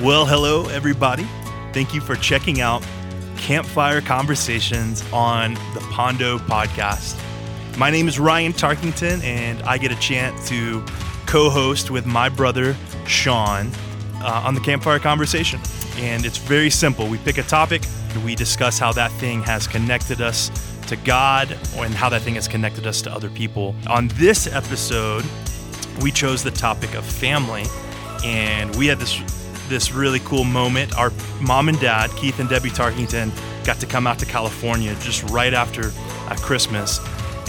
Well, hello, everybody. Thank you for checking out Campfire Conversations on the Pondo podcast. My name is Ryan Tarkington, and I get a chance to co host with my brother, Sean, uh, on the Campfire Conversation. And it's very simple. We pick a topic, we discuss how that thing has connected us to God and how that thing has connected us to other people. On this episode, we chose the topic of family, and we had this this really cool moment. Our mom and dad, Keith and Debbie Tarkington, got to come out to California just right after uh, Christmas,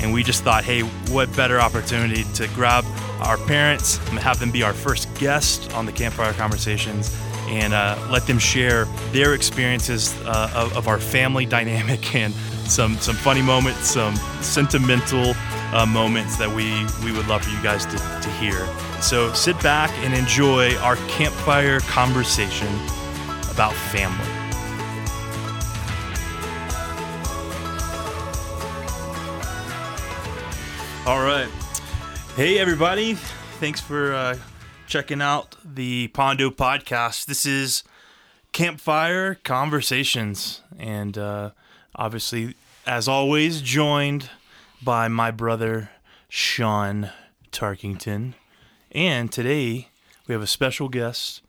and we just thought, hey, what better opportunity to grab our parents and have them be our first guest on the Campfire Conversations and uh, let them share their experiences uh, of, of, our family dynamic and some some funny moments, some sentimental uh, moments that we we would love for you guys to, to hear. So sit back and enjoy our campfire conversation about family. All right. Hey, everybody. Thanks for uh, checking out the Pondo podcast. This is Campfire Conversations. And uh, obviously, as always, joined by my brother, Sean Tarkington. And today we have a special guest.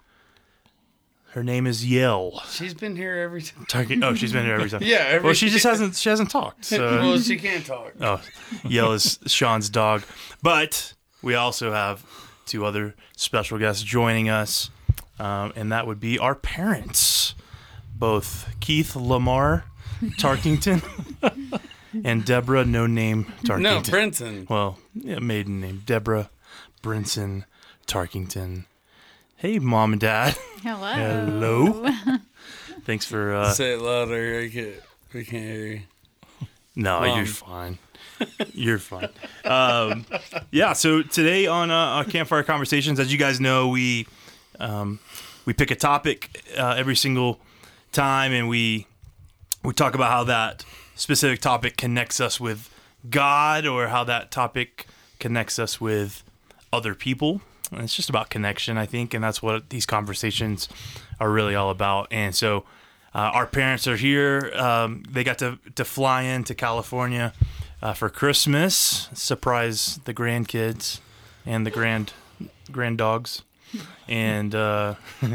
Her name is Yell. She's been here every time. Tarkin- oh, she's been here every time. yeah. Every well, she just hasn't. She hasn't talked. So. well, she can't talk. Oh, Yell is Sean's dog. But we also have two other special guests joining us, um, and that would be our parents, both Keith Lamar Tarkington and Deborah No Name Tarkington. No, Brinson. Well, yeah, maiden name Deborah Brinson Tarkington. Hey, mom and dad. Hello. Hello. Thanks for. Uh, Say it louder. I can't. We can't hear you. No, Mom. you're fine. You're fine. Um, yeah. So today on uh, Campfire Conversations, as you guys know, we um, we pick a topic uh, every single time, and we we talk about how that specific topic connects us with God, or how that topic connects us with other people. And it's just about connection, I think, and that's what these conversations are really all about. And so, uh, our parents are here. Um, they got to to fly into California uh, for Christmas, surprise the grandkids and the grand grand dogs, and uh,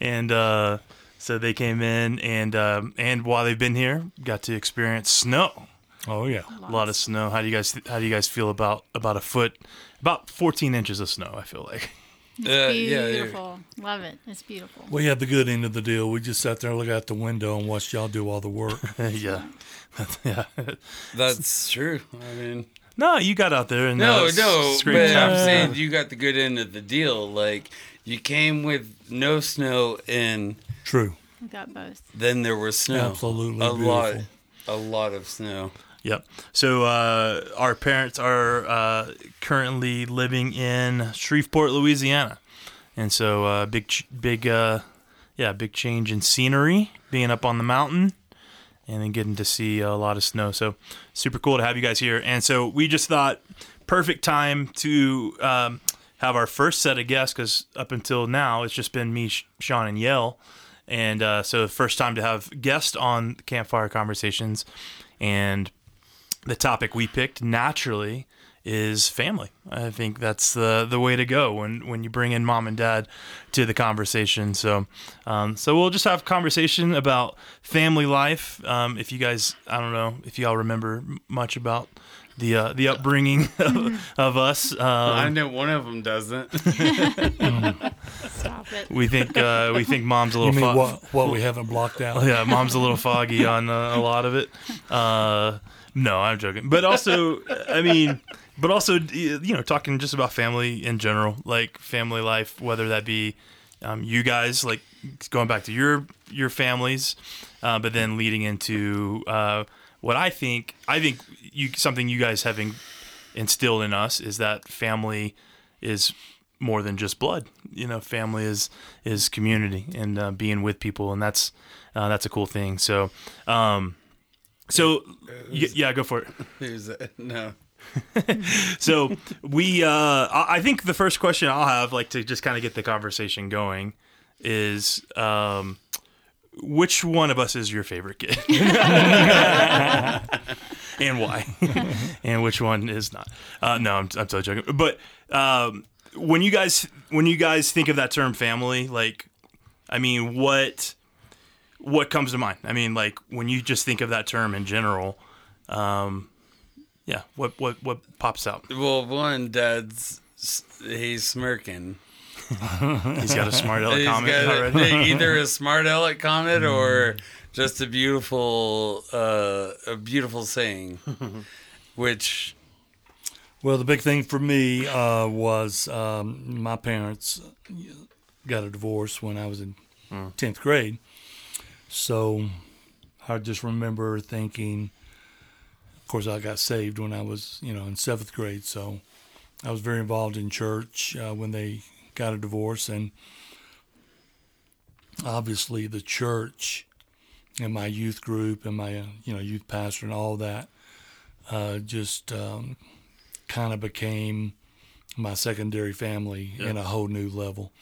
and uh, so they came in and um, and while they've been here, got to experience snow. Oh yeah, a lot of snow. How do you guys how do you guys feel about about a foot, about 14 inches of snow? I feel like. It's uh, beautiful. Yeah, Love it. It's beautiful. We had the good end of the deal. We just sat there, looked out the window, and watched y'all do all the work. yeah, yeah. That's true. I mean, no, you got out there and no, uh, no. But I'm saying you got the good end of the deal. Like you came with no snow and true. We got both. Then there was snow. Absolutely, a beautiful. lot, a lot of snow. Yep. So uh, our parents are uh, currently living in Shreveport, Louisiana, and so uh, big, big, uh, yeah, big change in scenery, being up on the mountain, and then getting to see a lot of snow. So super cool to have you guys here. And so we just thought perfect time to um, have our first set of guests because up until now it's just been me, Sean, and Yell. And uh, so first time to have guests on Campfire Conversations, and the topic we picked naturally is family. I think that's the the way to go when when you bring in mom and dad to the conversation. So, um, so we'll just have conversation about family life. Um, if you guys, I don't know if y'all remember much about the uh, the upbringing of, of us. Um, I know one of them doesn't. Stop it. We think uh, we think mom's a little. You mean fo- what, what we haven't blocked out? Yeah, mom's a little foggy on uh, a lot of it. Uh, no, I'm joking. But also, I mean, but also, you know, talking just about family in general, like family life, whether that be um, you guys, like going back to your your families, uh, but then leading into uh, what I think, I think you something you guys having instilled in us is that family is more than just blood. You know, family is is community and uh, being with people, and that's uh, that's a cool thing. So. Um, so, yeah, go for it. Who's that? No. so we, uh, I I think the first question I'll have, like to just kind of get the conversation going, is um, which one of us is your favorite kid, and why, and which one is not? Uh, no, I'm, I'm totally joking. But um, when you guys when you guys think of that term family, like, I mean, what what comes to mind? I mean, like when you just think of that term in general. Um, yeah, what what what pops out? Well, one, Dad's he's smirking. He's got a smart aleck comment got already. either a smart aleck comment or just a beautiful, uh, a beautiful saying, which Well, the big thing for me uh, was um, my parents got a divorce when I was in tenth grade. So I just remember thinking. Of course, I got saved when I was, you know, in seventh grade. So I was very involved in church uh, when they got a divorce, and obviously the church and my youth group and my, uh, you know, youth pastor and all that uh, just um, kind of became my secondary family in a whole new level.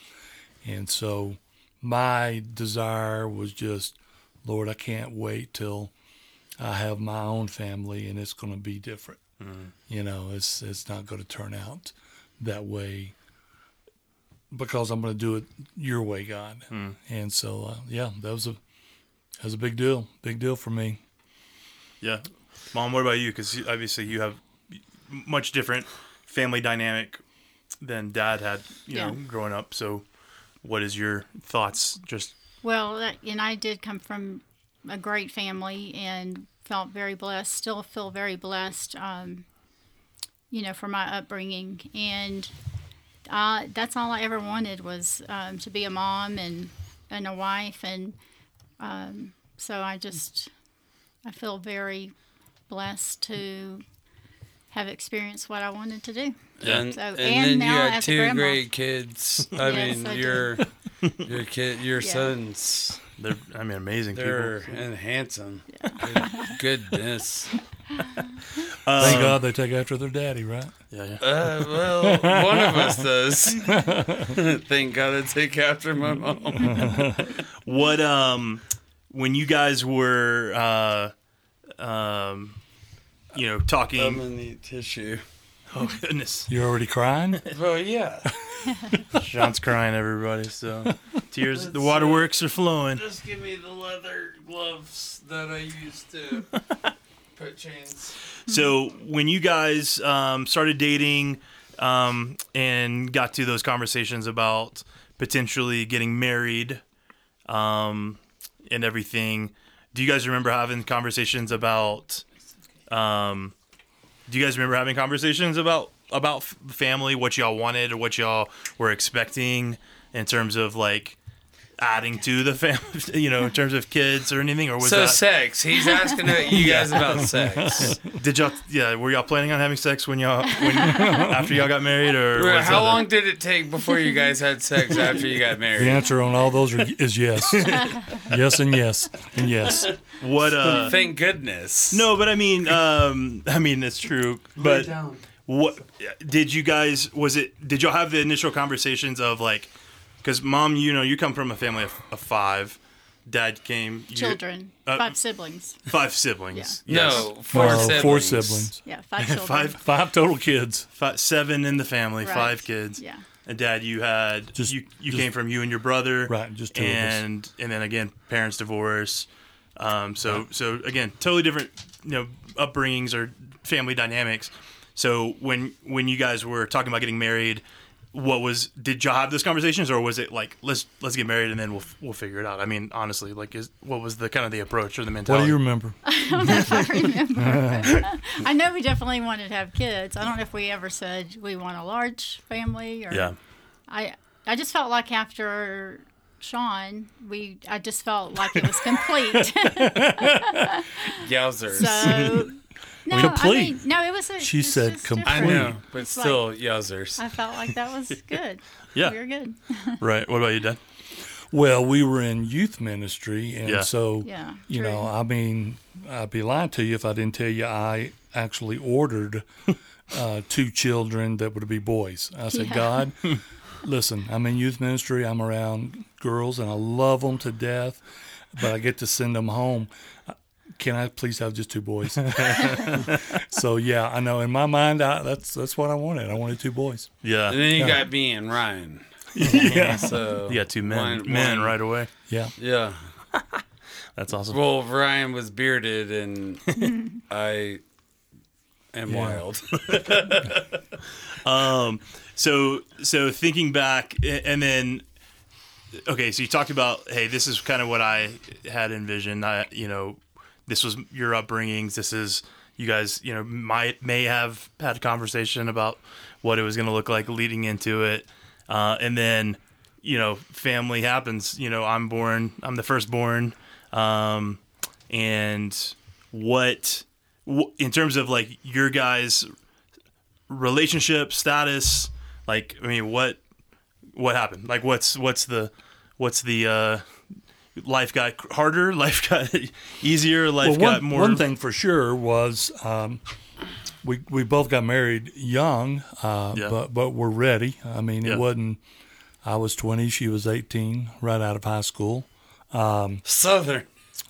And so my desire was just, Lord, I can't wait till I have my own family and it's going to be different. You know, it's it's not going to turn out that way because I'm going to do it your way, God. And so, uh, yeah, that was a that was a big deal, big deal for me. yeah, mom. What about you? Because obviously you have much different family dynamic than dad had. You know, growing up. So, what is your thoughts? Just Well, and I did come from a great family and felt very blessed. Still feel very blessed. Um, you know, for my upbringing, and uh, that's all I ever wanted was um, to be a mom and and a wife, and um, so I just I feel very blessed to have experienced what I wanted to do. and, So- and, and then now you had two grandma. great kids. I Yes, mean, I your your kid, your Yeah. sons, they're, I mean, amazing they're people. and handsome. Good, goodness. Thank God they take after their daddy, right? Yeah, yeah. Uh, well, one of us does. Thank God I take after my mom. What um, when you guys were uh, um, you know, talking. I'm gonna need tissue. Oh goodness, You're already crying? Well, yeah. Sean's crying. Everybody, so tears. The waterworks are flowing. Just give me the leather gloves that I used to put chains. So when you guys um, started dating um, and got to those conversations about potentially getting married um, and everything, do you guys remember having conversations about? Um, do you guys remember having conversations about about family, what y'all wanted or what y'all were expecting in terms of like adding to the family, you know, in terms of kids or anything, or was So that? sex. He's asking you guys about sex. Did y'all? Yeah, were y'all planning on having sex when y'all when after y'all got married, or was How that- long did it take before you guys had sex after you got married? The answer on all those are, is yes. yes and yes and yes. What? Uh, Thank goodness. no, but I mean, um, I mean it's true. But what did you guys? Was it? Did y'all have the initial conversations of like? Because mom, you know, you come from a family of, of five. Dad came. you- Children, uh, five siblings. Five siblings. No, Yes. four Well, siblings. Four siblings. Yeah, five children. Five, Five total kids. five, seven in the family. Right. Five kids. Yeah. And dad, you had Just- you. You just- came from you and your brother. Right, just two of us. and and then again, parents divorce. Um, so so again, totally different, you know, upbringings or family dynamics. So when when you guys were talking about getting married, what was did y'all have those conversations or was it like let's let's get married and then we'll we'll figure it out? I mean, honestly, like is what was the kind of the approach or the mentality What mentality? do you remember? Uh, I know we definitely wanted to have kids. I don't know if we ever said we want a large family or yeah. I I just felt like after Sean, we I just felt like it was complete. Yowzers. so no, I Complete. mean, no, it was. A, She it's said just complete. I know, but It's like- still, yowzers. I felt like that was good. Yeah. we were good. Right. What about you, Dad? Well, we were in youth ministry, and Yeah. so Yeah, you know. I mean, I'd be lying to you if I didn't tell you I actually ordered uh, two children that would be boys. I said, Yeah. God, listen, I'm in youth ministry. I'm around girls, and I love them to death, but I get to send them home. Can I please have just two boys? so yeah, I know. In my mind, I, that's that's what I wanted. I wanted two boys. Yeah. And then you Yeah. got me and Ryan. Yeah, So You got two men, one- men one- right away. yeah. Yeah. That's awesome. Well, Ryan was bearded, and I am Yeah. wild. Um, so so thinking back, and then okay, so you talked about hey, this is kind of what I had envisioned. I you know, this was your upbringings. This is you guys you know might may have had a conversation about what it was going to look like leading into it, uh, and then you know family happens. You know, I'm born. I'm the firstborn, um, and what. wh- In terms of like your guys' relationship status like i mean what what happened like what's what's the what's the uh life got harder life got easier life Well, got one, more one thing for sure was um, we we both got married young, uh, Yeah. but but we're ready. I mean, Yeah. it wasn't. I was twenty, she was eighteen, right out of high school. Southern.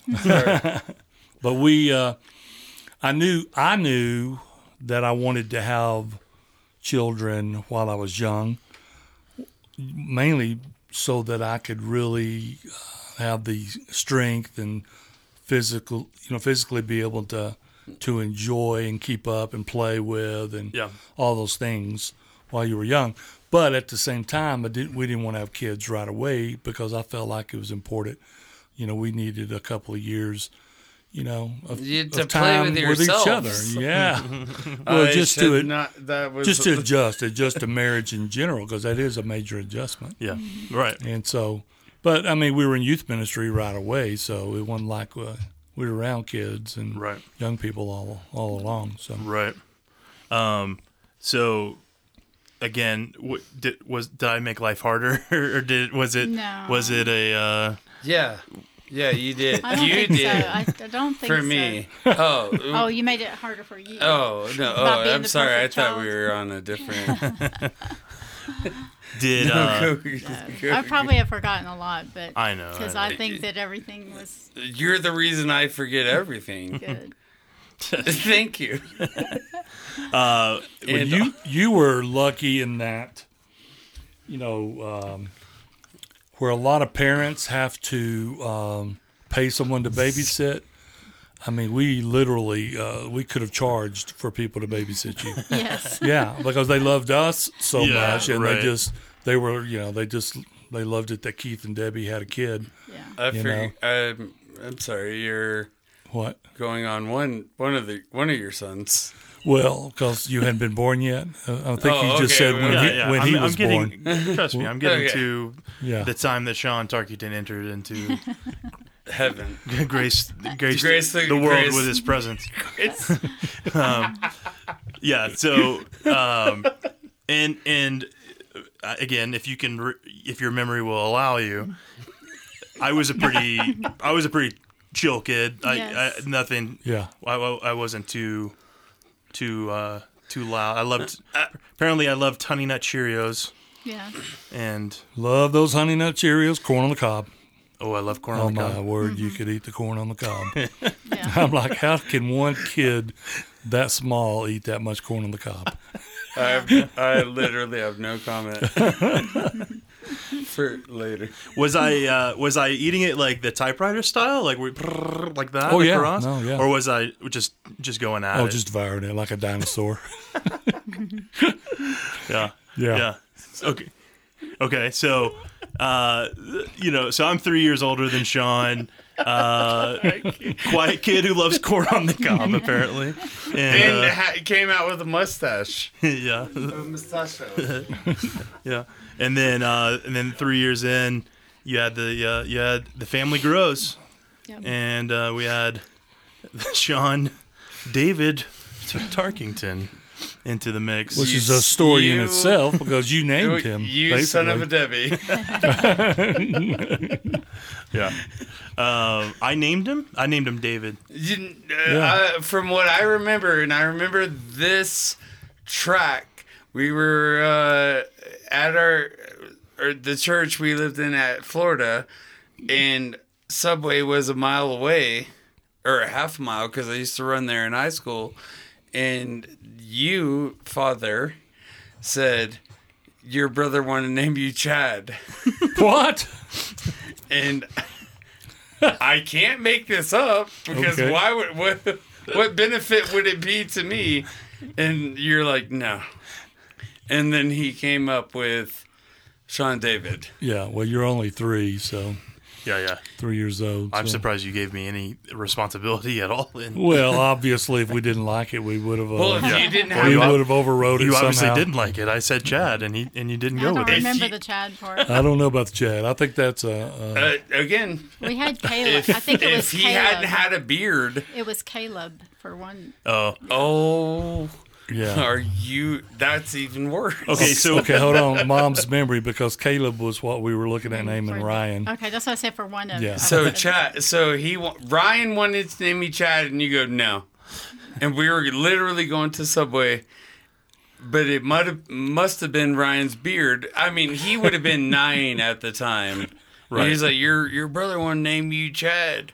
But we, uh, I knew I knew that I wanted to have children while I was young, mainly so that I could really uh, have the strength and physical, you know, physically be able to to enjoy and keep up and play with and Yeah. all those things while you were young. But at the same time, I didn't, we didn't want to have kids right away because I felt like it was important. You know, we needed a couple of years, you know, of, You to of play time with each other. Yeah. well, I just to should it, Not, that was just to adjust, adjust to marriage in general because that is a major adjustment. yeah right And so, but I mean, we were in youth ministry right away, so it wasn't like uh, we were around kids and Right. young people all all along. So right um so again what did was did i make life harder or did was it No. was it a uh Yeah. Yeah, you did. I don't you think did. so. I, I don't think for so. me. Oh. Oh, you made it harder for you. Oh no! About Oh, I'm sorry. I perfect thought child. we were on a different. did uh I probably have forgotten a lot, but i know because I I think that everything was You're the reason I forget everything. good. Thank you. uh And- you you were lucky in that, you know, um, where a lot of parents have to um, pay someone to babysit. I mean, we literally uh, we could have charged for people to babysit you. Yes. yeah, because they loved us so Yeah, much, and right. they just they were you know they just they loved it that Keith and Debbie had a kid. Yeah. I You forget. I'm, I'm sorry. You're What? going on one one of the one of your sons. Well, because you hadn't been born yet. Uh, I think Oh, you just okay, said when well, he, yeah, yeah. when I'm, he I'm was getting, born. Trust me, I'm getting Okay. to Yeah. the time that Sean Tarkington entered into Heaven. grace, grace, Grace the, the- world grace- with his presence. um, yeah. So, um, and and uh, again, if you can, re- if your memory will allow you, I was a pretty, I was a pretty chill kid. I, Yes. I nothing. Yeah. I, I I wasn't too, too, uh, too loud. I loved. Apparently, I loved Honey Nut Cheerios, Yeah. and Love those honey nut Cheerios, corn on the cob. Oh, I love corn Oh on the cob. Oh, my cob. word, you could eat the corn on the cob. Yeah. I'm like, how can one kid that small eat that much corn on the cob? I I literally have no comment for later. Was I uh, was I eating it like the typewriter style, like we like that, Oh, like yeah. across? No, yeah. or was I just just going at Oh, it? just devouring it like a dinosaur. yeah, Yeah. yeah. Okay, okay. So, uh, you know, so I'm three years older than Sean. Uh, quiet kid who loves corn on the cob, apparently, And and uh, ha- came out with a mustache. yeah, A mustachio. yeah. And then uh, and then three years in, you had the uh, you had the family grows. Yep. and uh, we had Sean David Tarkington into the mix. Which You is a story in itself because you named him. You son of a. Debbie. yeah, um, I named him. I named him David. You, uh, Yeah. I- from what I remember, and I remember this track. We were uh, at our or the church we lived in at Florida, and Subway was a mile away, or a half mile because I used to run there in high school. And you, father, said your brother wanted to name you Chad, What? and I can't make this up because Okay. why would what what benefit would it be to me? And you're like, no. And then he came up with Sean David. Yeah. Well, you're only three, so Yeah, yeah. three years old. I'm so- surprised you gave me any responsibility at all. And Well, obviously, if we didn't like it, we would have. Uh, Well, if you didn't have we would have overrode it you obviously somehow. didn't like it. I said Chad, and he and you didn't I go with it. I remember the Chad part. I don't know about the Chad. I think that's a. Uh, uh, again, We had Caleb. if, I think it was if he Caleb. hadn't had a beard, it was Caleb for one. Oh, oh, yeah. are you? That's even worse. okay. So okay, hold on. Mom's memory because Caleb was what we were looking at naming For- Ryan. Okay, that's what I said for one of. Yeah. I So said- Chad, so he wa- Ryan wanted to name me Chad, and you go no, and we were literally going to Subway, but it might have must have been Ryan's beard. I mean, he would have been nine at the time. Right. Right. he's like, your your brother wanted to name you Chad,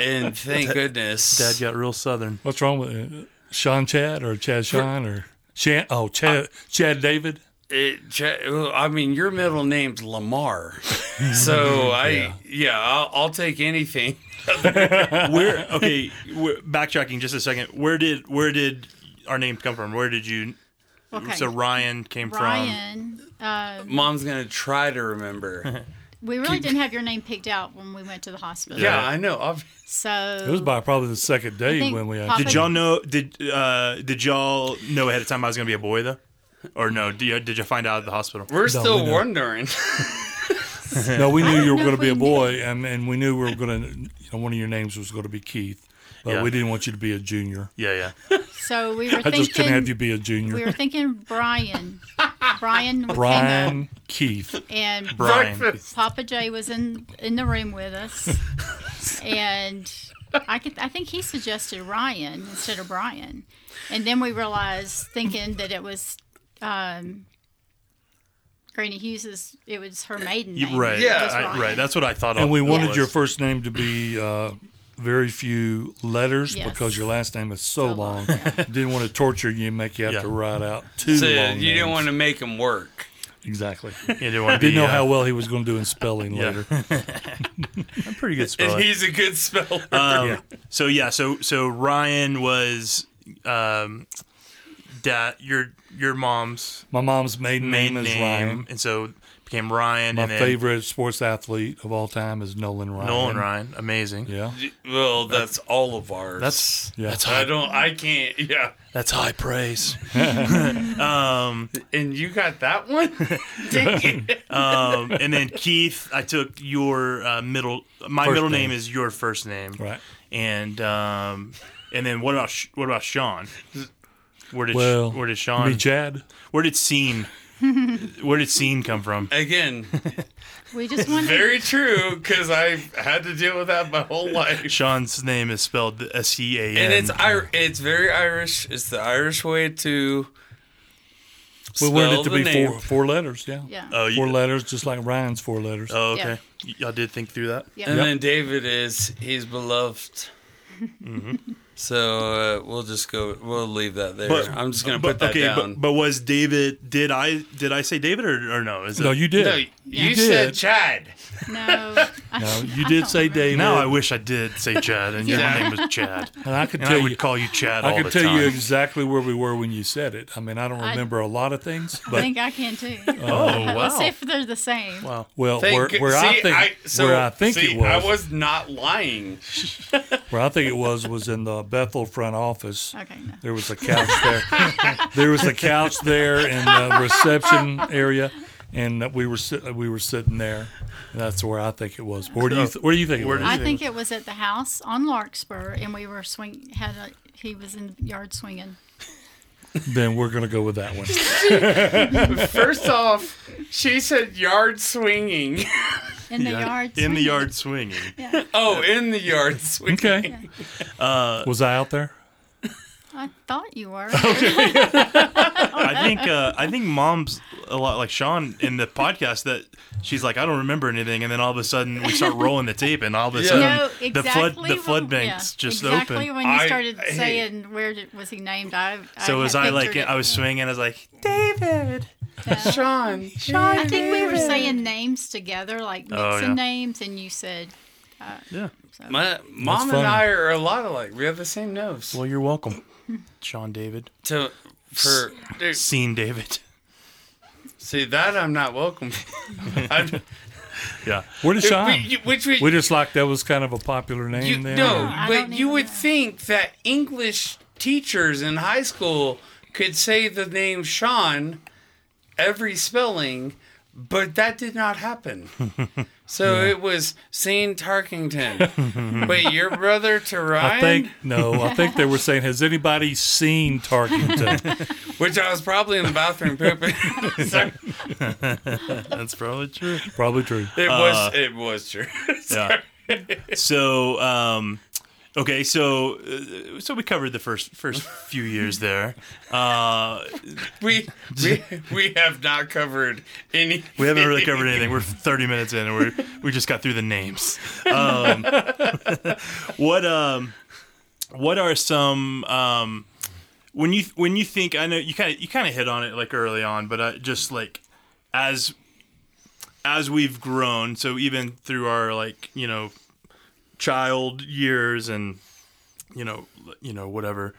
and thank goodness, Dad got real southern. What's wrong with it? Sean Chad or Chad Sean or Shan? Oh, Chad Chad David. It, Chad, well, I mean, your middle name's Lamar, so I yeah, I'll, I'll take anything. Where? Okay, we backtracking just a second. Where did where did our name come from? Where did you? Okay. So Ryan came from? Ryan, uh, Mom's gonna try to remember. we really didn't have your name picked out when we went to the hospital. yeah, I know. I've, So It was by probably the second day when we. Actually, Did y'all know? Did uh did y'all know ahead of time I was gonna be a boy though? Or no? Did you, did you find out at the hospital? We're No, still we wondering. no, we knew you were going to be a we boy, and, and we knew we were going to. You know, one of your names was going to be Keith, but Yeah. we didn't want you to be a junior. Yeah, yeah. so we were I just couldn't have you be a junior. we were thinking Brian. Brian Brian Keith. and Brian. Breakfast. Papa Jay was in in the room with us, and I could, I think he suggested Ryan instead of Brian, and then we realized, thinking that it was um, Granny Hughes's, it was her maiden name. right. Yeah. I- right. That's what I thought. And we wanted was. your first name to be uh, very few letters Yes. because your last name is so, So long. long, didn't want to torture you and make you have Yeah. to write out two So long you didn't names. want to make him work. Exactly. You didn't want to. Didn't know uh, how well he was going to do in spelling Yeah. later. I'm pretty good And speller. he's a good speller. Um, Yeah. So yeah, so so Ryan was um, dad your your mom's My mom's maiden, main name is Ryan. and so became Ryan. My and then favorite sports athlete of all time is Nolan Ryan. Nolan Ryan, amazing. Yeah. well, that's all of ours. That's Yeah. that's I high, don't. I can't. Yeah. that's high praise. um, And you got that one. Dang it. um, and then Keith, I took your uh, middle. My First middle name. name. is your first name, Right. and um, and then what about Sh- what about Sean? Where did Well, where did Sean? Me, Sean? Chad. Where did Scene? where did Scene come from? Again, We just wanted very true because I had to deal with that my whole life. Sean's name is spelled S E A N. And it's Ir- It's very Irish. It's the Irish way to. We wanted it to be name. four four letters. Yeah. yeah. Oh, you, Four letters, just like Ryan's four letters. oh, okay. Y- Y'all did think through that. yeah. And then David is he's beloved. Mm-hmm. So uh, we'll just go. We'll leave that there. I'm just gonna but, put that okay, down. But, but was David? Did I? Did I say David or, or no? Is it? no, you did. no, you You said did. Chad. no, No, you did say remember. David. Now I wish I did say Chad, and your name was Chad. and I could And tell I would you. call you Chad I all could the tell time. you exactly where we were when you said it. I mean, I don't remember a lot of things, But, I think I can too. oh, oh wow! Let's see if they're the same. wow. well, Thank where, go- where I see, think so, where I think see, it was, I was not lying. where I think it was was in the Bethel front office. Okay, no. There was a couch there. there was a couch there in the reception area, and we were sit- we were sitting there. That's where I think it was. Where do you th- where do you think it was? I think think it was at the house on Larkspur, and we were swing. Had a he was in the yard swinging. then we're gonna go with that one. First off, she said yard swinging. In the Yeah, yard. in the yard swinging. Yeah. Oh, in the yard swinging. Okay. Uh, Was I out there? I thought you were. I think uh, I think mom's a lot like Sean in the podcast that she's like I don't remember anything, and then all of a sudden we start rolling the tape, and all of a Yeah. sudden No, exactly the flood the when- floodbanks yeah, just exactly open. when you I- started hey. saying where did, was he named, I, So was I like pictured I was swinging, I was like David. it. Sean. I think we were saying names together, like mixing Oh, yeah. names, and you said, Yeah. so. My mom and I are a lot alike. We have the same nose. Well, you're welcome, Sean David. To for dude, Scene David. see that I'm not welcome. I, Yeah. Where did Sean? we- which we, We just like that was kind of a popular name you, then. no, I but don't you even would know. think that English teachers in high school could say the name Sean every spelling, but that did not happen. So it was Saint Tarkington. Wait, your brother to Ryan? I think no. I think they were saying, "Has anybody seen Tarkington?" Which I was probably in the bathroom pooping. That's probably true. Probably true. It was. It was true. Yeah. So, um, okay, so uh, so we covered the first first few years there. Uh, we we we have not covered any. we haven't really covered anything. We're 30 minutes in, and we we just got through the names. Um, what um, what are some um, when you when you think I know you kind of you kind of hit on it like early on, but uh, just like as as we've grown, so even through our like you know child years and you know you know whatever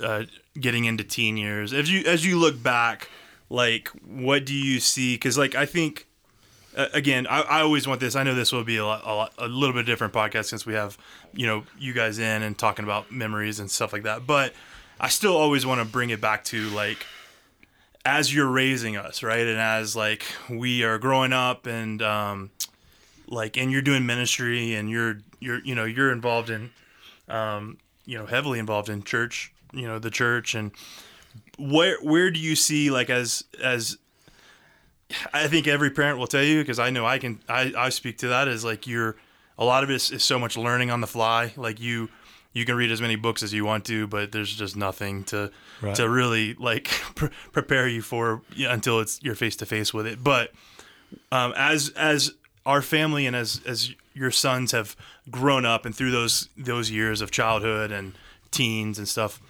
uh, getting into teen years. As you as you look back like what do you see? Because like i think uh, again I, I always want this i know this will be a, lot, a, lot, a little bit different podcast since we have you know you guys in and talking about memories and stuff like that but i still always want to bring it back to like as you're raising us right? And as like we are growing up and um like and you're doing ministry and you're you're you know you're involved in um you know heavily involved in church you know the church. And where where do you see like as as I think every parent will tell you because I know I can I, I speak to that as like you're a lot of it is, is so much learning on the fly. Like you you can read as many books as you want to but there's just nothing to Right. to really like pre- prepare you for yeah, until it's you're face to face with it. But um, as as our family and as as your sons have grown up and through those those years of childhood and teens and stuff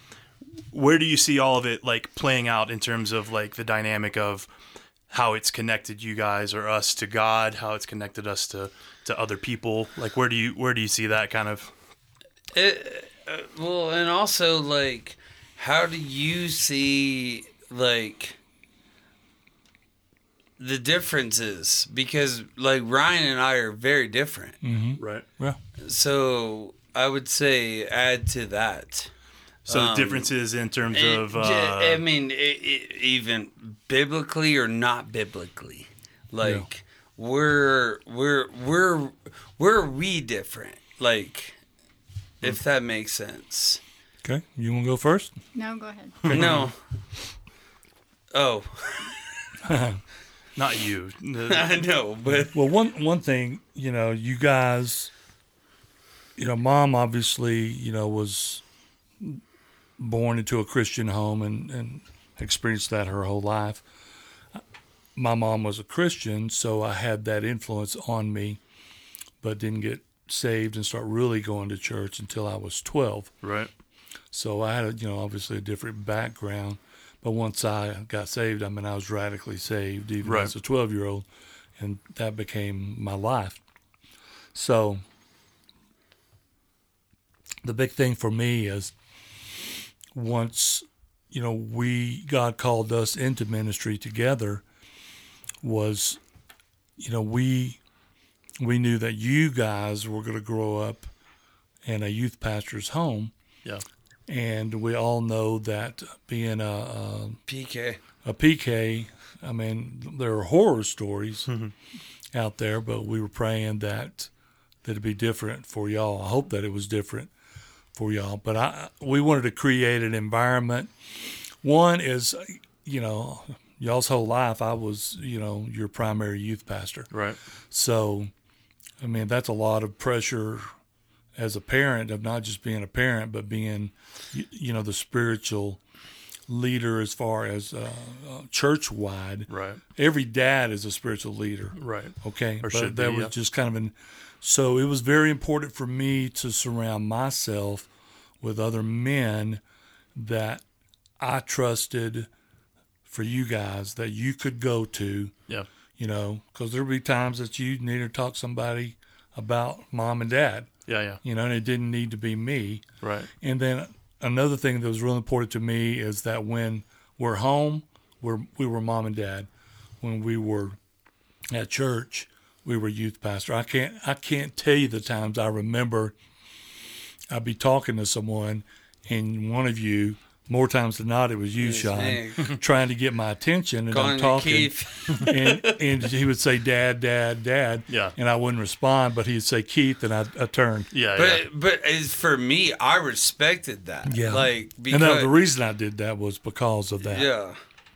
where do you see all of it like playing out in terms of like the dynamic of how it's connected you guys or us to God how it's connected us to to other people? Like where do you where do you see that kind of? It, uh, well, and also like, how do you see like the differences? Because like Ryan and I are very different. right Yeah. So I would say add to that. so Um, the differences in terms It- of uh, I mean, it, it, even biblically or not biblically, like we're we're we're we're we different. Like, if that makes sense. Okay. You want to go first? No, go ahead. no. Oh, not you I know, but Well, one one thing, you know, you guys, you know, mom obviously, you know, was born into a Christian home and and experienced that her whole life. My mom was a Christian, so I had that influence on me, but didn't get saved and start really going to church until I was twelve. right So I had, you know, obviously a different background. But once I got saved, I mean, I was radically saved, even Right. as a 12 year old, and that became my life. So the big thing for me is once, you know, we, God called us into ministry together, was, you know, we, we knew that you guys were going to grow up in a youth pastor's home yeah and we all know that being a, a, PK. a PK, I mean, there are horror stories mm-hmm. out there, but we were praying that that it'd be different for y'all. I hope that it was different for y'all, but I we wanted to create an environment. One is, you know, y'all's whole life I was, you know, your primary youth pastor. right So, I mean, that's a lot of pressure as a parent of not just being a parent, but being, you, you know, the spiritual leader as far as uh, uh, church wide. Right. Every dad is a spiritual leader. Right. Okay. Or but that be, was yeah. just kind of an. So it was very important for me to surround myself with other men that I trusted for you guys that you could go to, Yeah. you know, because there'll be times that you need to talk to somebody about mom and dad, Yeah. Yeah. you know, and it didn't need to be me. Right. And then another thing that was really important to me is that when we're home, we're, we were mom and dad. When we were at church, we were youth pastor. I can't I can't tell you the times I remember I'd be talking to someone and one of you more times than not it was you, Sean, trying to get my attention and Calling I'm talking Keith. and, and he would say dad, dad, dad. Yeah. And I wouldn't respond, but he'd say Keith and I, I turned. Yeah. But yeah. but as for me, I respected that. Yeah. Like because and the reason I did that was because of that. Yeah.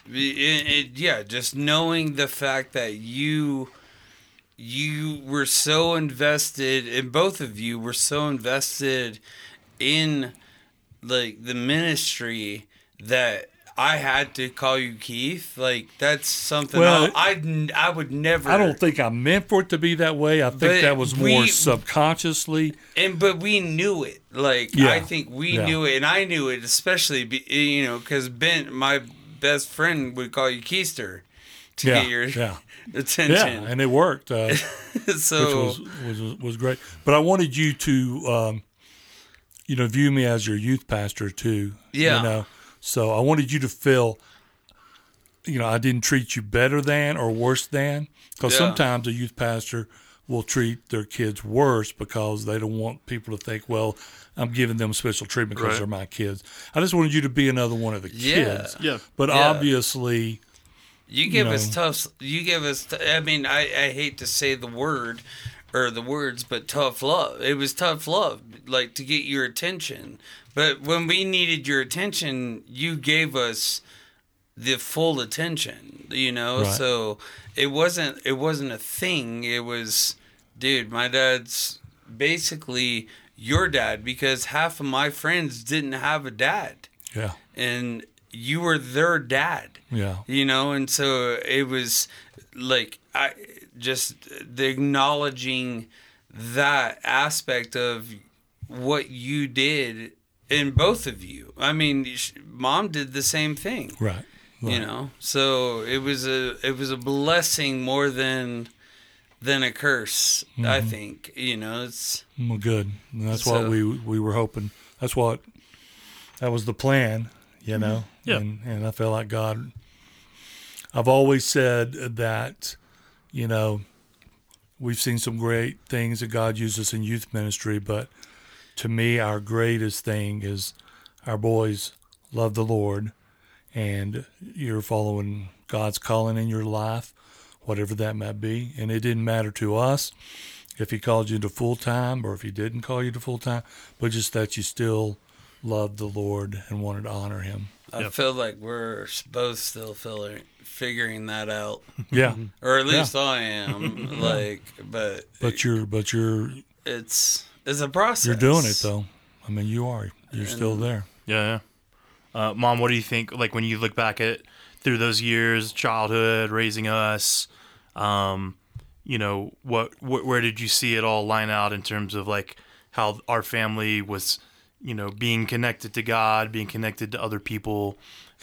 It, it, yeah, just knowing the fact that you you were so invested and both of you were so invested in like the ministry that I had to call you Keith. Like that's something Well, I, I would never I don't think I meant for it to be that way. I think that was more we- subconsciously. and but we knew it like Yeah. i think we Yeah. knew it and i knew it especially be, you know because ben my best friend would call you keister to Yeah, get your yeah. Yeah, attention and it worked, uh, so which was, was was great. But I wanted you to, um, you know, view me as your youth pastor too. Yeah. You know, so I wanted you to feel, you know, I didn't treat you better than or worse than, because Yeah. sometimes a youth pastor will treat their kids worse because they don't want people to think, well, I'm giving them special treatment because Right. they're my kids. I just wanted you to be another one of the Yeah. kids. Yeah. But Yeah. obviously, you give you us tough you give us t- i mean I, I hate to say the word or the words but tough love. It was tough love like to get your attention. But when we needed your attention you gave us the full attention you know? Right. so it wasn't it wasn't a thing. It was dude my dad's basically your dad because half of my friends didn't have a dad. Yeah, and you were their dad. Yeah, you know and so it was like i just the acknowledging that aspect of what you did in both of you i mean mom did the same thing right. right. you know so it was a it was a blessing more than than a curse i Mm-hmm. think you know it's Well, good. And that's So- what we we were hoping. That's what that was the plan, you know. Yeah. And and I feel like God. I've always said that, you know, we've seen some great things that God uses in youth ministry, but to me, our greatest thing is our boys love the Lord, and you're following God's calling in your life, whatever that might be. And it didn't matter to us if he called you to full time or if he didn't call you to full time, but just that you still loved the Lord and wanted to honor him. i Yep. feel like we're both still feeling figuring that out Yeah. or at least I am. like, but But you're but you're it's it's a process. you're doing it though. I mean you are. You're still there. Yeah, yeah. Uh, Mom, what do you think? Like when you look back at through those years, childhood, raising us, um, you know, what, wh- where did you see it all line out in terms of like how our family was, you know, being connected to God, being connected to other people?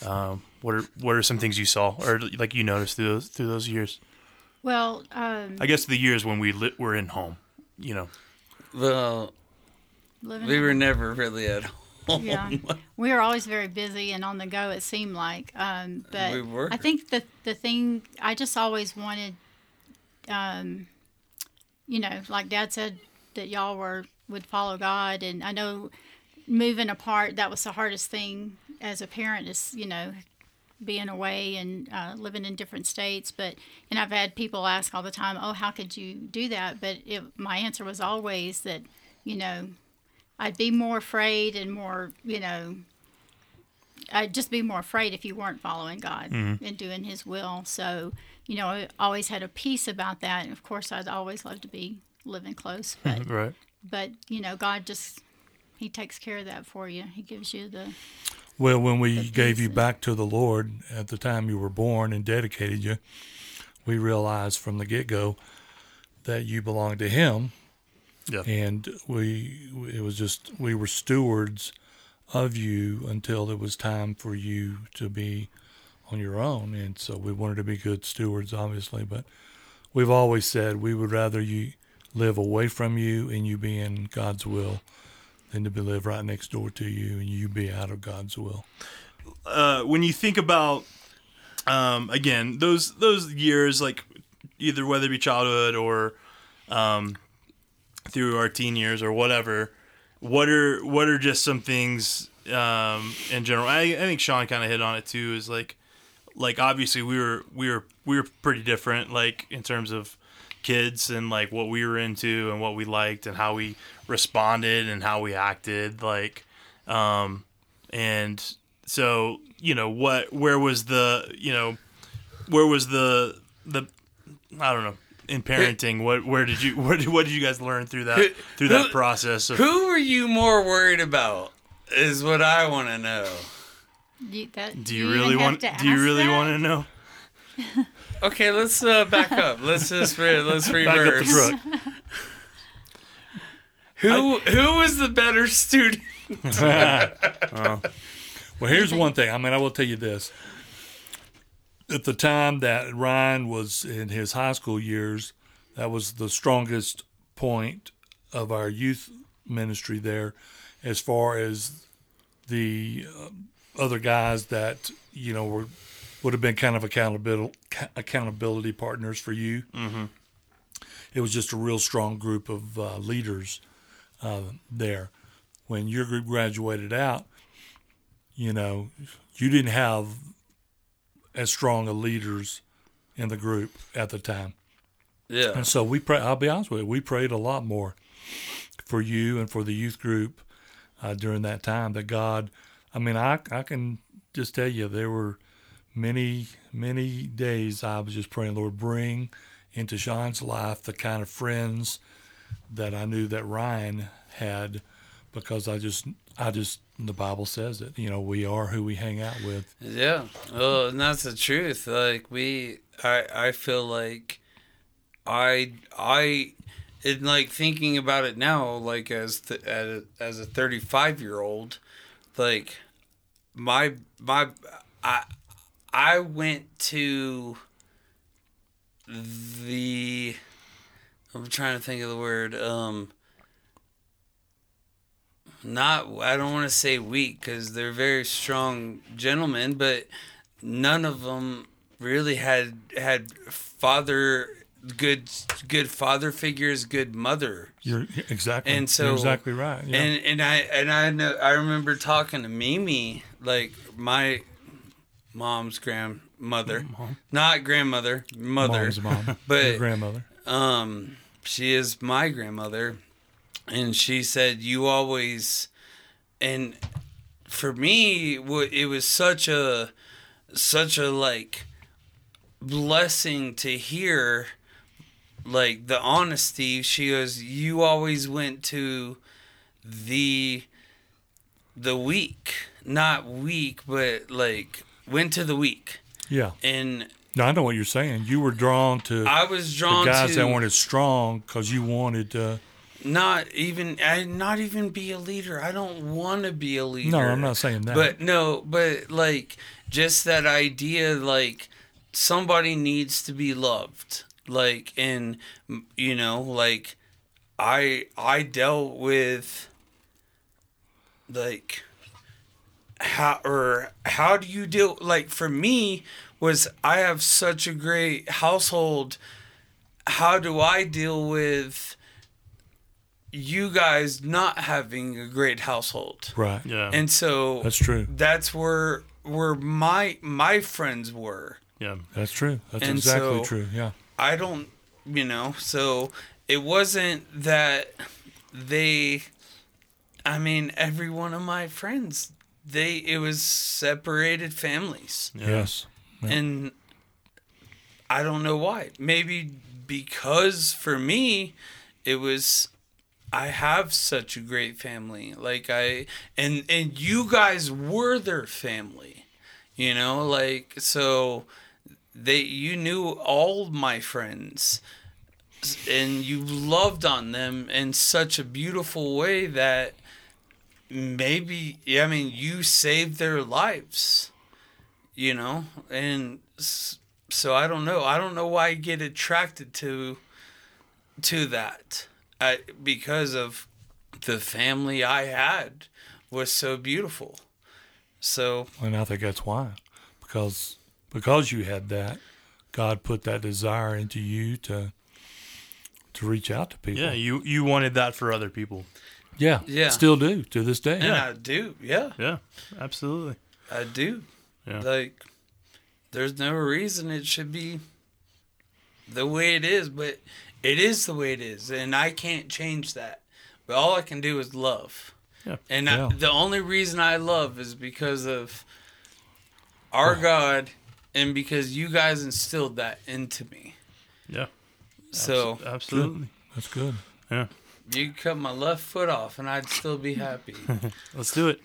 Um, what are what are some things you saw or like you noticed through those through those years? Well, um, I guess the years when we li- were in home, you know. Well, living we in- were never really at home. yeah, we were always very busy and on the go. It seemed like, um, but We were. I think the the thing I just always wanted, um, you know, like Dad said that y'all were would follow God, and I know moving apart that was the hardest thing as a parent is you know being away and uh, living in different states. But and I've had people ask all the time, "Oh, how could you do that?" But it, my answer was always that you know I'd be more afraid and more, you know, I'd just be more afraid if you weren't following God and doing His will. So, you know, I always had a peace about that. And of course, I'd always love to be living close, but Right. but you know, God just He takes care of that for you. He gives you the Well, when we gave you back to the Lord at the time you were born and dedicated you, we realized from the get go that you belonged to Him, Yeah. and we it was just we were stewards of you until it was time for you to be on your own, and so we wanted to be good stewards, obviously, but we've always said we would rather you live away from you and you be in God's will than to be live right next door to you and you be out of God's will. uh, when you think about um, again those those years like either whether it be childhood or um, through our teen years or whatever what are what are just some things um, in general I, I think sean kind of hit on it too is like like obviously we were we were we were pretty different like in terms of kids and like what we were into and what we liked and how we responded and how we acted like um and so you know what where was the you know where was the the i don't know in parenting what where did you what did, what did you guys learn through that through that Who- process of Who were you more worried about? Is what I want to know. you, that. do you really want do you really want to know Okay, let's uh, back up. Let's just re- let's Back up the reverse. truck. Who who was the better student? Well, here's one thing. I mean, I will tell you this. At the time that Ryan was in his high school years, that was the strongest point of our youth ministry there as far as the uh, other guys that, you know, were would have been kind of accountability accountability partners for you. Mm-hmm. It was just a real strong group of uh, leaders uh, there. When your group graduated out, you know, you didn't have as strong a leaders in the group at the time. Yeah. And so we pray. I'll be honest with you, we prayed a lot more for you and for the youth group uh, during that time. That God, I mean, I I can just tell you there were many many days I was just praying, Lord, bring into Sean's life the kind of friends that I knew that Ryan had, because I just I just the Bible says it. You know, we are who we hang out with. Yeah. Well, and that's the truth. Like we, I, I feel like, I, I, in like thinking about it now, like as th- as a, as a thirty five year old, like my my, I, I went to the. I'm trying to think of the word. Um. Not, I don't want to say weak because they're very strong gentlemen, but none of them really had had father good good father figures, good mother You're exactly And so- you're exactly right. Yeah. and and I and I know I remember talking to Mimi, like my mom's grandmother, not grandmother, mother, Mom's mom, but- your grandmother. um, she is my grandmother, and she said you always, and for me, it was such a, such a like, blessing to hear, like the honesty. She goes, you always went to, the, the weak, not weak, but like went to the weak, Yeah. and No, I know what you're saying. You were drawn to I was drawn guys to guys that weren't as strong because you wanted to. not even I not even be a leader. I don't want to be a leader. No, I'm not saying that. But no, but like just that idea like somebody needs to be loved. Like and you know, like I I dealt with like how or how do you deal like for me was I have such a great household how do I deal with you guys not having a great household right. yeah and so That's true. that's where where my my friends were yeah That's true. That's And exactly so- true. Yeah. I don't, you know, so it wasn't that they, I mean, every one of my friends, they, it was separated families. Yeah. Yes. Yeah. And I don't know why. Maybe because for me, it was, I have such a great family. Like I and and you guys were their family. You know, like so they you knew all my friends and you loved on them in such a beautiful way that maybe yeah, I mean you saved their lives. You know, and so I don't know. I don't know why I get attracted to to that. I, because of the family I had was so beautiful. So And I think that's why, because because you had that, God put that desire into you to to reach out to people. Yeah, you you wanted that for other people. Yeah, Yeah. Still do to this day. and I do, yeah, Yeah, absolutely. I do. Yeah. Like there's no reason it should be the way it is, but it is the way it is, and I can't change that. But all I can do is love. Yeah. And Yeah. I, the only reason I love is because of our God and because you guys instilled that into me. Yeah, So absolutely. That's good. Yeah, you could cut my left foot off and I'd still be happy. let's do it.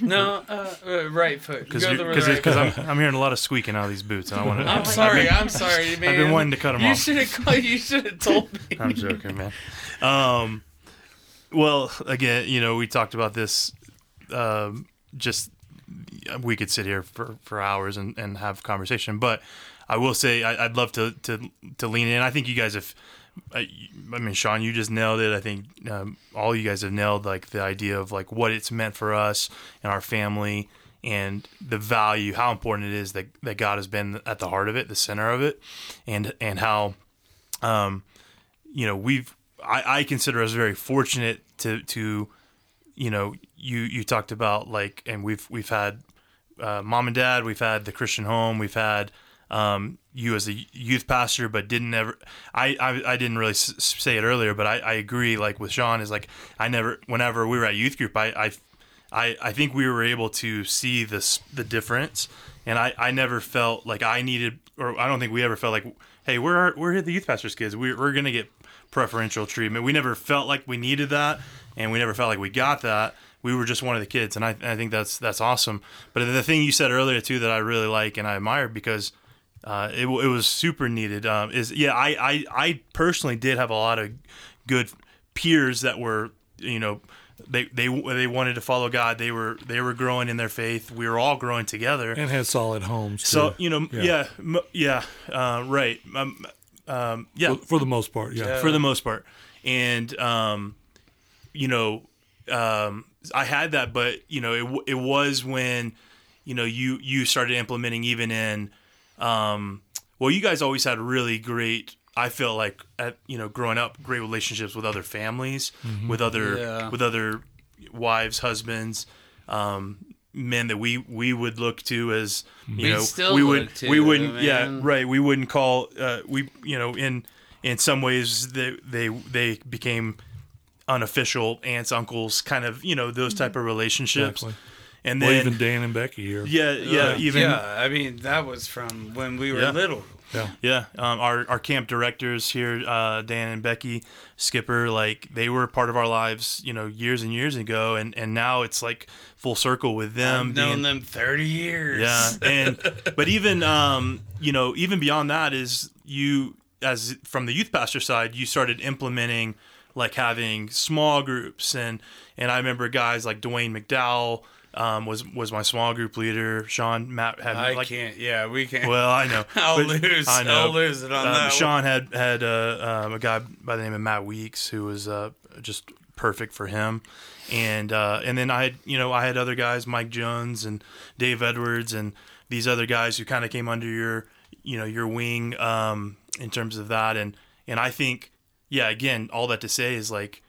no, uh, uh, right foot. Because right. I'm I'm hearing a lot of squeaking out of these boots, and I want to. I'm sorry. I'm sorry, man. I've been wanting to cut 'em you off. Should have. You should have told me. I'm joking, man. Um, well, again, you know, we talked about this. Um, just we could sit here for, for hours and, and have conversation, but I will say I, I'd love to, to to lean in. I think you guys have. I, I mean, Sean, you just nailed it. I think um, all you guys have nailed like the idea of like what it's meant for us and our family, and the value, how important it is that that God has been at the heart of it, the center of it, and and how um, you know, we've I, I consider us very fortunate to to you know you you talked about like and we've we've had uh, mom and dad we've had the Christian home we've had um, you as a youth pastor but didn't ever I I, I didn't really s- say it earlier but I, I agree like with Sean is like I never whenever we were at youth group I I I, I think we were able to see this the difference. And I, I never felt like I needed or I don't think we ever felt like hey we're we're the youth pastors kids. We, we're gonna get preferential treatment. We never felt like we needed that and we never felt like we got that. We were just one of the kids and I, I think that's that's awesome. But the thing you said earlier too that I really like and I admire because uh, it, it was super needed. Um, is yeah I, I I personally did have a lot of good peers that were you know they they they wanted to follow God. They were they were growing in their faith. We were all growing together. And had solid homes. so you know yeah. yeah, yeah uh, right. Um, um, yeah. For, for the most part, yeah. for the most part. And um, you know, um, I had that, but you know, it it was when you know you you started implementing even in um, well, you guys always had really great. I feel like at you know growing up, great relationships with other families, with other Yeah. with other wives, husbands, um, men that we we would look to as you We know still we would look to, we wouldn't yeah man. right we wouldn't call uh, we you know in in some ways they they they became unofficial aunts uncles kind of you know those type of relationships Exactly. And Well, then even Dan and Becky here. yeah yeah Uh, even yeah. I mean, that was from when we were Yeah. little. Yeah. Yeah, um, our our camp directors here, uh, Dan and Becky Skipper, like they were part of our lives, you know, years and years ago, and and now it's like full circle with them. I've known being- them thirty years. Yeah, and but even um, you know, even beyond that is you as from the youth pastor side, you started implementing like having small groups, and and I remember guys like Dwayne McDowell. Um, was was my small group leader. Sean Matt had I like can't. Yeah, we can't. well, I know. I'll But lose. I know. I'll lose it on Um, that. Sean had had uh, um, a guy by the name of Matt Weeks who was uh, just perfect for him, and uh, and then I had you know I had other guys Mike Jones and Dave Edwards and these other guys who kind of came under your you know your wing um, in terms of that and and I think yeah again all that to say is like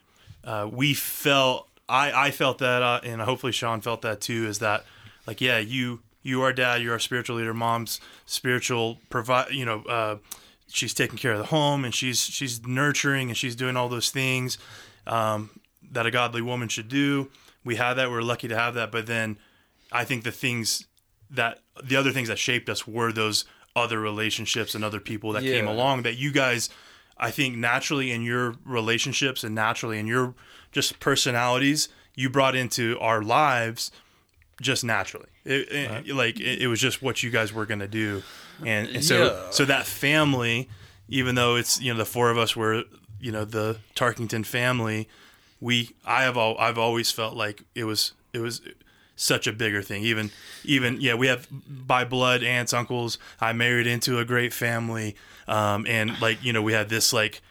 uh, we felt I I felt that uh, and hopefully Sean felt that too is that like yeah you you are dad you're our spiritual leader. Mom's spiritual provide you know uh, she's taking care of the home and she's she's nurturing and she's doing all those things um, that a godly woman should do. We have that we're lucky to have that but then I think the things that the other things that shaped us were those other relationships and other people that came along that you guys I think naturally in your relationships and naturally in your just personalities, you brought into our lives just naturally. It, it- like it, it was just what you guys were gonna do, and, and so Yeah. so that family, even though it's you know the four of us were you know the Tarkington family, we I have all I've always felt like it was it was such a bigger thing. Even even yeah, we have by blood aunts, uncles. I married into a great family, um, and like you know we had this like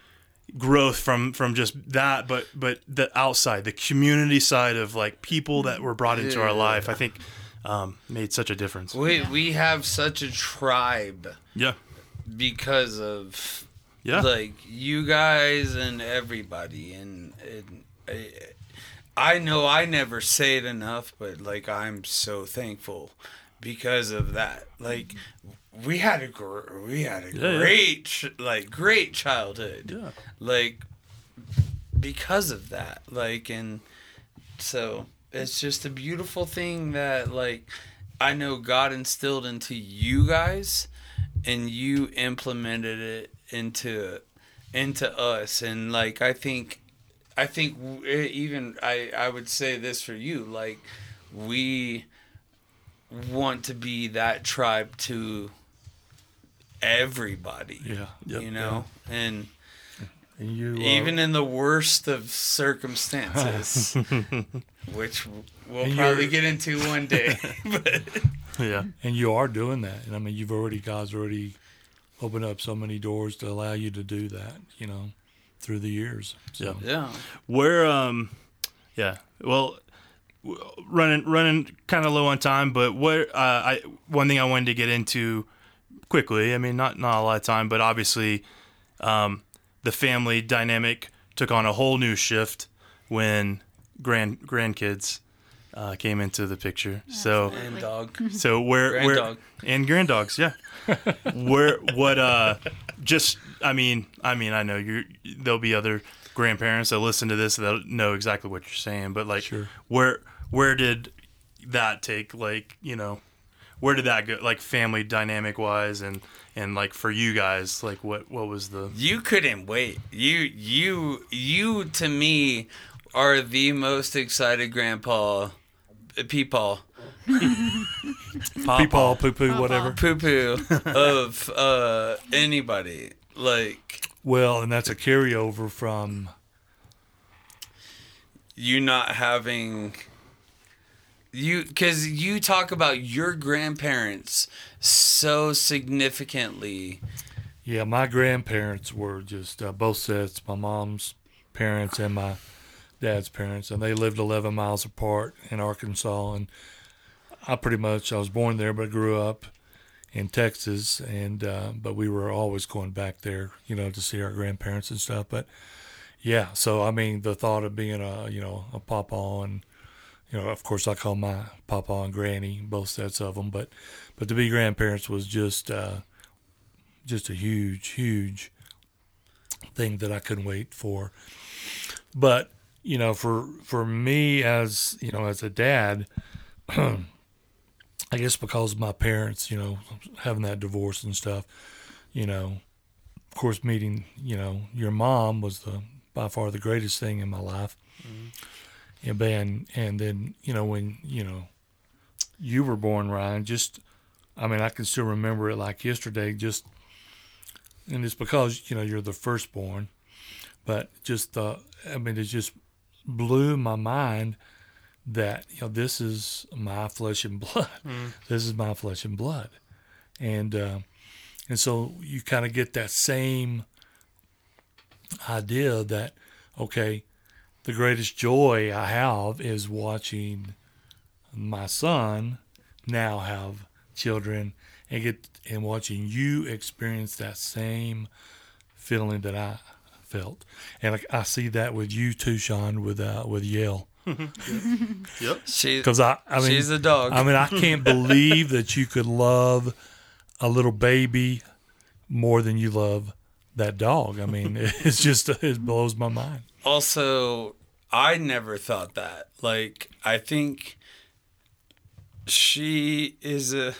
growth from from just that but but the outside the community side of like people that were brought into our life i think um made such a difference. We we have such a tribe yeah. because of yeah. like you guys and everybody and, and I, I know I never say it enough but like I'm so thankful because of that. Like we had a gr- we had a Yeah, yeah. great ch- like great childhood Yeah. like because of that like and so it's just a beautiful thing that like I know God instilled into you guys and you implemented it into into us and like I think I think even I I would say this for you like we want to be that tribe to everybody Yeah. Yep. you know and And you uh, even in the worst of circumstances which we'll And probably you're- get into one day but yeah and you are doing that. And I mean, you've already God's already opened up so many doors to allow you to do that. You know, through the years. So, yeah We're um, yeah. Well, running running kind of low on time, but what uh, I one thing I wanted to get into quickly. I mean, not not a lot of time, but obviously, um, the family dynamic took on a whole new shift when grand grandkids uh, came into the picture. So and dog so where where Granddog. and grandogs, yeah. where what uh just I mean I mean I know you there'll be other grandparents that listen to this that know exactly what you're saying, but like Sure. where where did that take like you know where did that go like family dynamic wise and and like for you guys like what what was the You couldn't wait. You you you to me are the most excited grandpa uh, peepaw Peepaw, poo poo, whatever. poo poo of uh anybody. Like Well, and that's a carryover from you not having you cuz you talk about your grandparents so significantly. Yeah, my grandparents were just uh, both sets, my mom's parents and my dad's parents, and they lived 11 miles apart in Arkansas. And I pretty much, I was born there, but grew up in Texas. And, uh, but we were always going back there, you know, to see our grandparents and stuff. But yeah, so I mean, the thought of being a, you know, a papa and, you know, of course I call my papa and granny, both sets of them, but, but to be grandparents was just, uh, just a huge, huge thing that I couldn't wait for. But you know, for for me as you know, as a dad, I guess because of my parents, you know, having that divorce and stuff, you know, of course, meeting you know your mom was the by far the greatest thing in my life. And then and then you know when you know you were born, Ryan, just I mean, I can still remember it like yesterday. Just, and it's because you know you're the firstborn, but just the, I mean, it just blew my mind that you know this is my flesh and blood. This is my flesh and blood, and uh, and so you kind of get that same idea that okay, the greatest joy I have is watching my son now have children and get and watching you experience that same feeling that I felt, and I, I see that with you too, Sean, with uh, with Yale, Yep. She because I I mean she's a dog. I mean I can't believe that you could love a little baby more than you love that dog. I mean it's just it blows my mind. Also i never thought that like i think she is a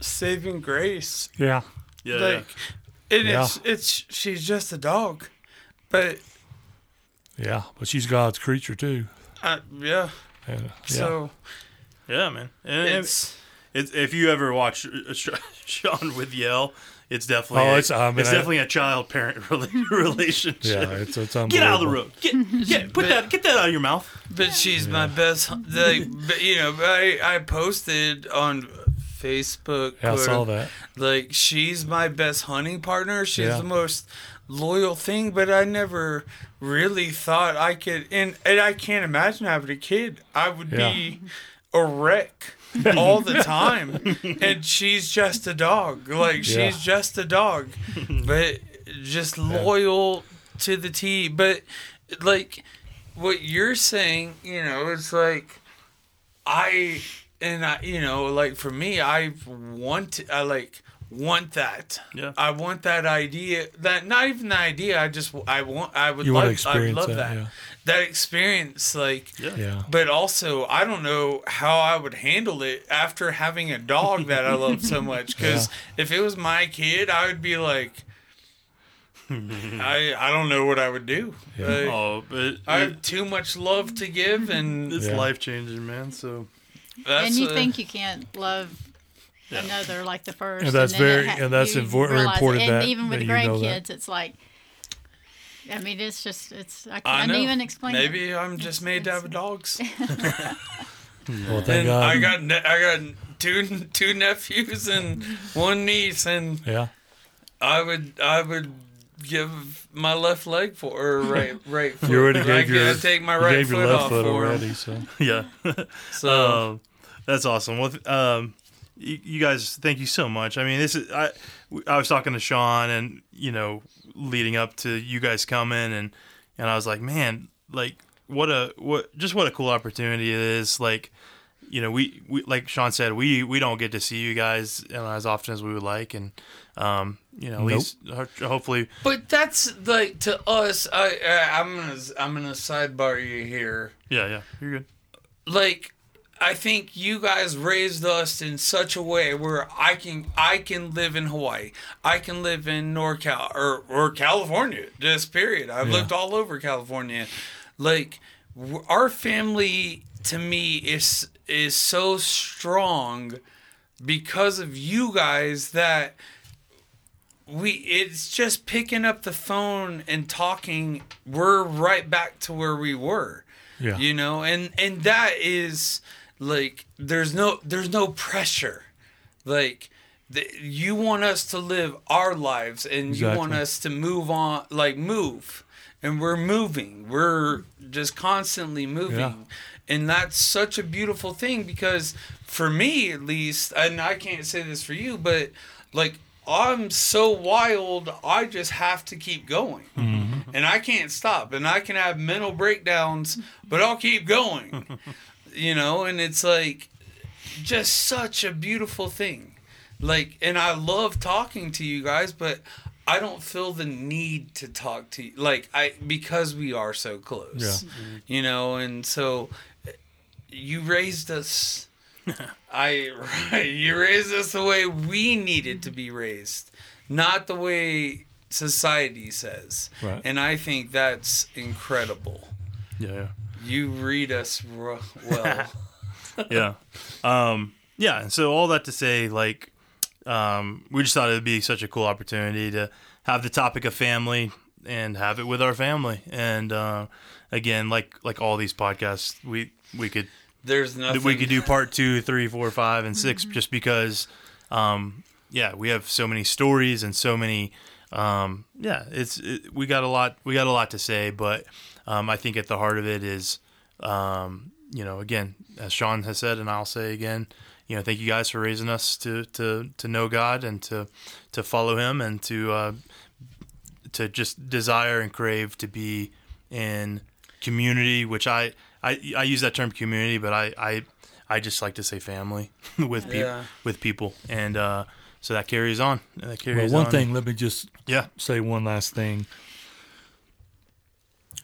saving grace Yeah, Yeah, like, and Yeah. it's it's she's just a dog, but Yeah, but she's God's creature too. uh, yeah. And, yeah. So yeah, man. And it's it's, if you ever watch Sean with Yell, it's definitely Oh, a, it's- I mean, it's definitely a child parent relationship. yeah, it's it's Get out of the unbelievable. road. Get, get put that get that out of your mouth. But she's my best. Like, but, you know, I I posted on Facebook. Yeah, I saw that. Like, she's my best hunting partner. She's Yeah. the most loyal thing. But I never really thought I could. And and I can't imagine having a kid. I would be a wreck. all the time and she's just a dog like she's Yeah. just a dog but just loyal to the T. But like what you're saying, you know, it's like I and I, you know, like for me, I want, I like want that. Yeah. I want that idea. That not even the idea. I just, I want, I would You love, I experience love that, that. yeah. That experience, like. Yeah. But also, I don't know how I would handle it after having a dog that I love so much. Because if it was my kid, I would be like, I I don't know what I would do. Like, Oh, but I it- have too much love to give, and it's Yeah. life changing, man. So that's and you uh, think you can't love another like the first. And that's then it very- ha- and that's you invo- realize it. important And even with that you know that. grandkids, it's like. I mean, it's just it's I I can't know. even explain. it. Maybe I'm just made to have dogs. Well, thank and God. I got ne- I got two two nephews and one niece, and yeah. I would I would give my left leg for or right right foot. You already I gave your, gotta take my you right gave your foot left off foot for 'em. already. So yeah, So um, that's awesome. Well, um, you, you guys, thank you so much. I mean, this is I. I was talking to Sean, and you know, leading up to you guys coming, and and I was like, man, like what a what just what a cool opportunity it is. Like, you know, we, we like Sean said, we we don't get to see you guys you know, as often as we would like, and um, you know, at Nope. least hopefully, But that's like to us. I, I I'm gonna I'm gonna sidebar you here. yeah, yeah, you're good. Like I think you guys raised us in such a way where I can I can live in Hawaii, I can live in NorCal or or California. Just period. I've Yeah. lived all over California. Like our family to me is is so strong because of you guys that we it's just picking up the phone and talking we're right back to where we were yeah. you know and and that is like there's no there's no pressure. Like the, you want us to live our lives and you want us to move on like move. And we're moving. We're just constantly moving. Yeah. and that's such a beautiful thing because for me at least and i can't say this for you but like i'm so wild i just have to keep going. Mm-hmm. And i can't stop. And i can have mental breakdowns but i'll keep going you know and it's like just such a beautiful thing like and i love talking to you guys but i don't feel the need to talk to you like i because we are so close Yeah. Mm-hmm. you know and so you raised us i right, you raised us the way we needed to be raised not the way society says Right. and i think that's incredible Yeah, yeah. You read us ro- well yeah. Um, yeah. And so all that to say, like, um, we just thought it would be such a cool opportunity to have the topic of family and have it with our family. And uh, again, like like all these podcasts, we we could there's nothing we could do part two, three, four, five, and 6 just because, um, yeah, we have so many stories and so many. Um, yeah, it's it, we got a lot we got a lot to say, but um, I think at the heart of it is, um, you know, again, as Sean has said, and I'll say again, you know, thank you guys for raising us to to to know God and to to follow Him and to uh, to just desire and crave to be in community, which I I, I use that term community, but I I, I just like to say family with people Yeah. with people, and uh, so that carries on. That Well, carries one on. thing, let me just yeah, say one last thing.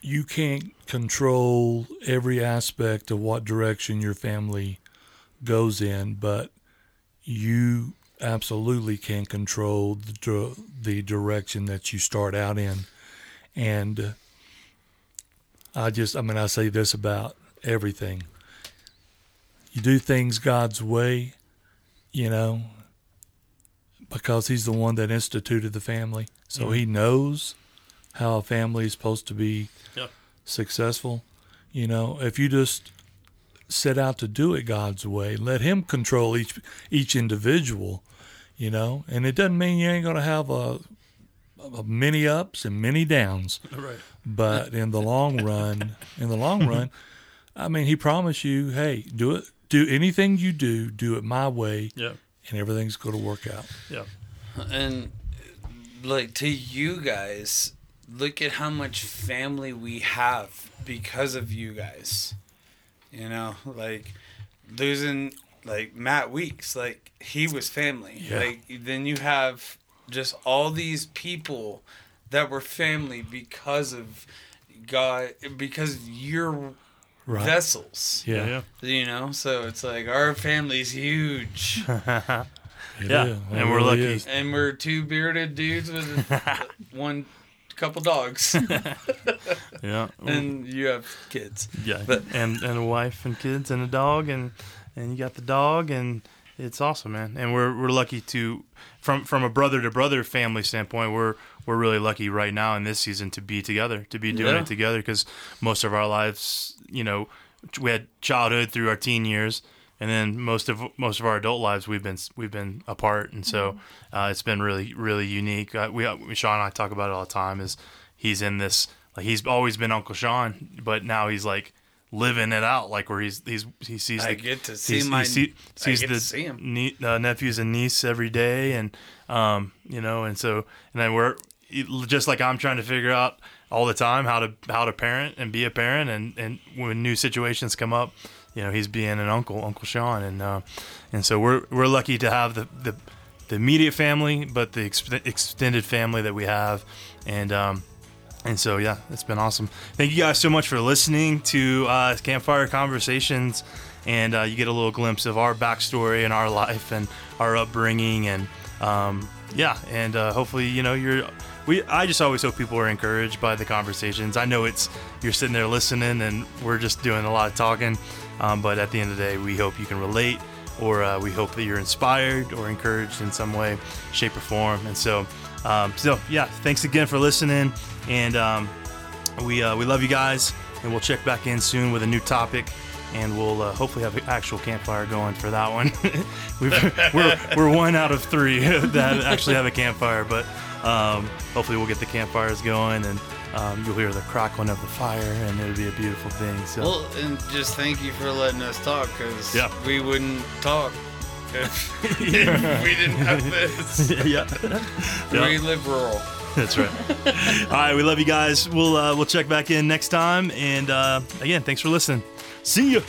You can't control every aspect of what direction your family goes in, but you absolutely can control the, the direction that you start out in. And I just, I mean, I say this about everything. You do things God's way, you know, because He's the one that instituted the family. So mm-hmm. He knows how a family is supposed to be Yeah. successful. You know, if you just set out to do it God's way, let Him control each each individual. You know, and it doesn't mean you ain't gonna have a, a many ups and many downs. Right. But in the long run, in the long run, I mean, He promised you, hey, do it, do anything you do, do it my way, Yeah. and everything's going to work out. Yeah. And like to you guys, look at how much family we have because of you guys. You know, like losing like Matt Weeks, like he was family. Yeah. Like then you have just all these people that were family because of God because you're Right. vessels. Yeah. You know, so it's like our family's huge. It Yeah, and we're lucky. and we're two bearded dudes with one couple dogs Yeah. and you have kids Yeah, But- and and a wife and kids and a dog and and you got the dog and it's awesome, man. And we're we're lucky to from from a brother to brother family standpoint, we're we're really lucky right now in this season to be together, to be doing Yeah. it together because most of our lives, you know, we had childhood through our teen years. And then most of most of our adult lives we've been we've been apart, and so uh, it's been really really unique. Uh, we Sean and I talk about it all the time. Is he's in this like he's always been Uncle Sean, but now he's like living it out, like where he's he's he sees I the, get to see my- he see, sees the see nie- uh, nephews and niece every day, and um, you know, and so and then we're just like I'm trying to figure out all the time how to how to parent and be a parent, and and when new situations come up, you know, he's being an uncle, Uncle Sean, and uh, and so we're we're lucky to have the the the immediate family, but the ex- extended family that we have, and um, and so, yeah, it's been awesome. Thank you guys so much for listening to uh, Campfire Conversations. And uh, you get a little glimpse of our backstory and our life and our upbringing. And um, yeah, and uh, hopefully, you know, you're. We, I just always hope people are encouraged by the conversations. I know it's you're sitting there listening, and we're just doing a lot of talking. Um, but at the end of the day, we hope you can relate, or uh, we hope that you're inspired or encouraged in some way, shape, or form. And so, um, so yeah, thanks again for listening, and um, we uh, we love you guys, and we'll check back in soon with a new topic, and we'll uh, hopefully have an actual campfire going for that one. We've, we're we're one out of three that actually have a campfire, but um, hopefully we'll get the campfires going, and um, you'll hear the crackling of the fire, and it'll be a beautiful thing. So well and just thank you for letting us talk because Yeah. we wouldn't talk if, if we didn't have this yeah, Yeah. we live rural that's right. All right, we love you guys. We'll uh, we'll check back in next time, and uh, again, thanks for listening. See you.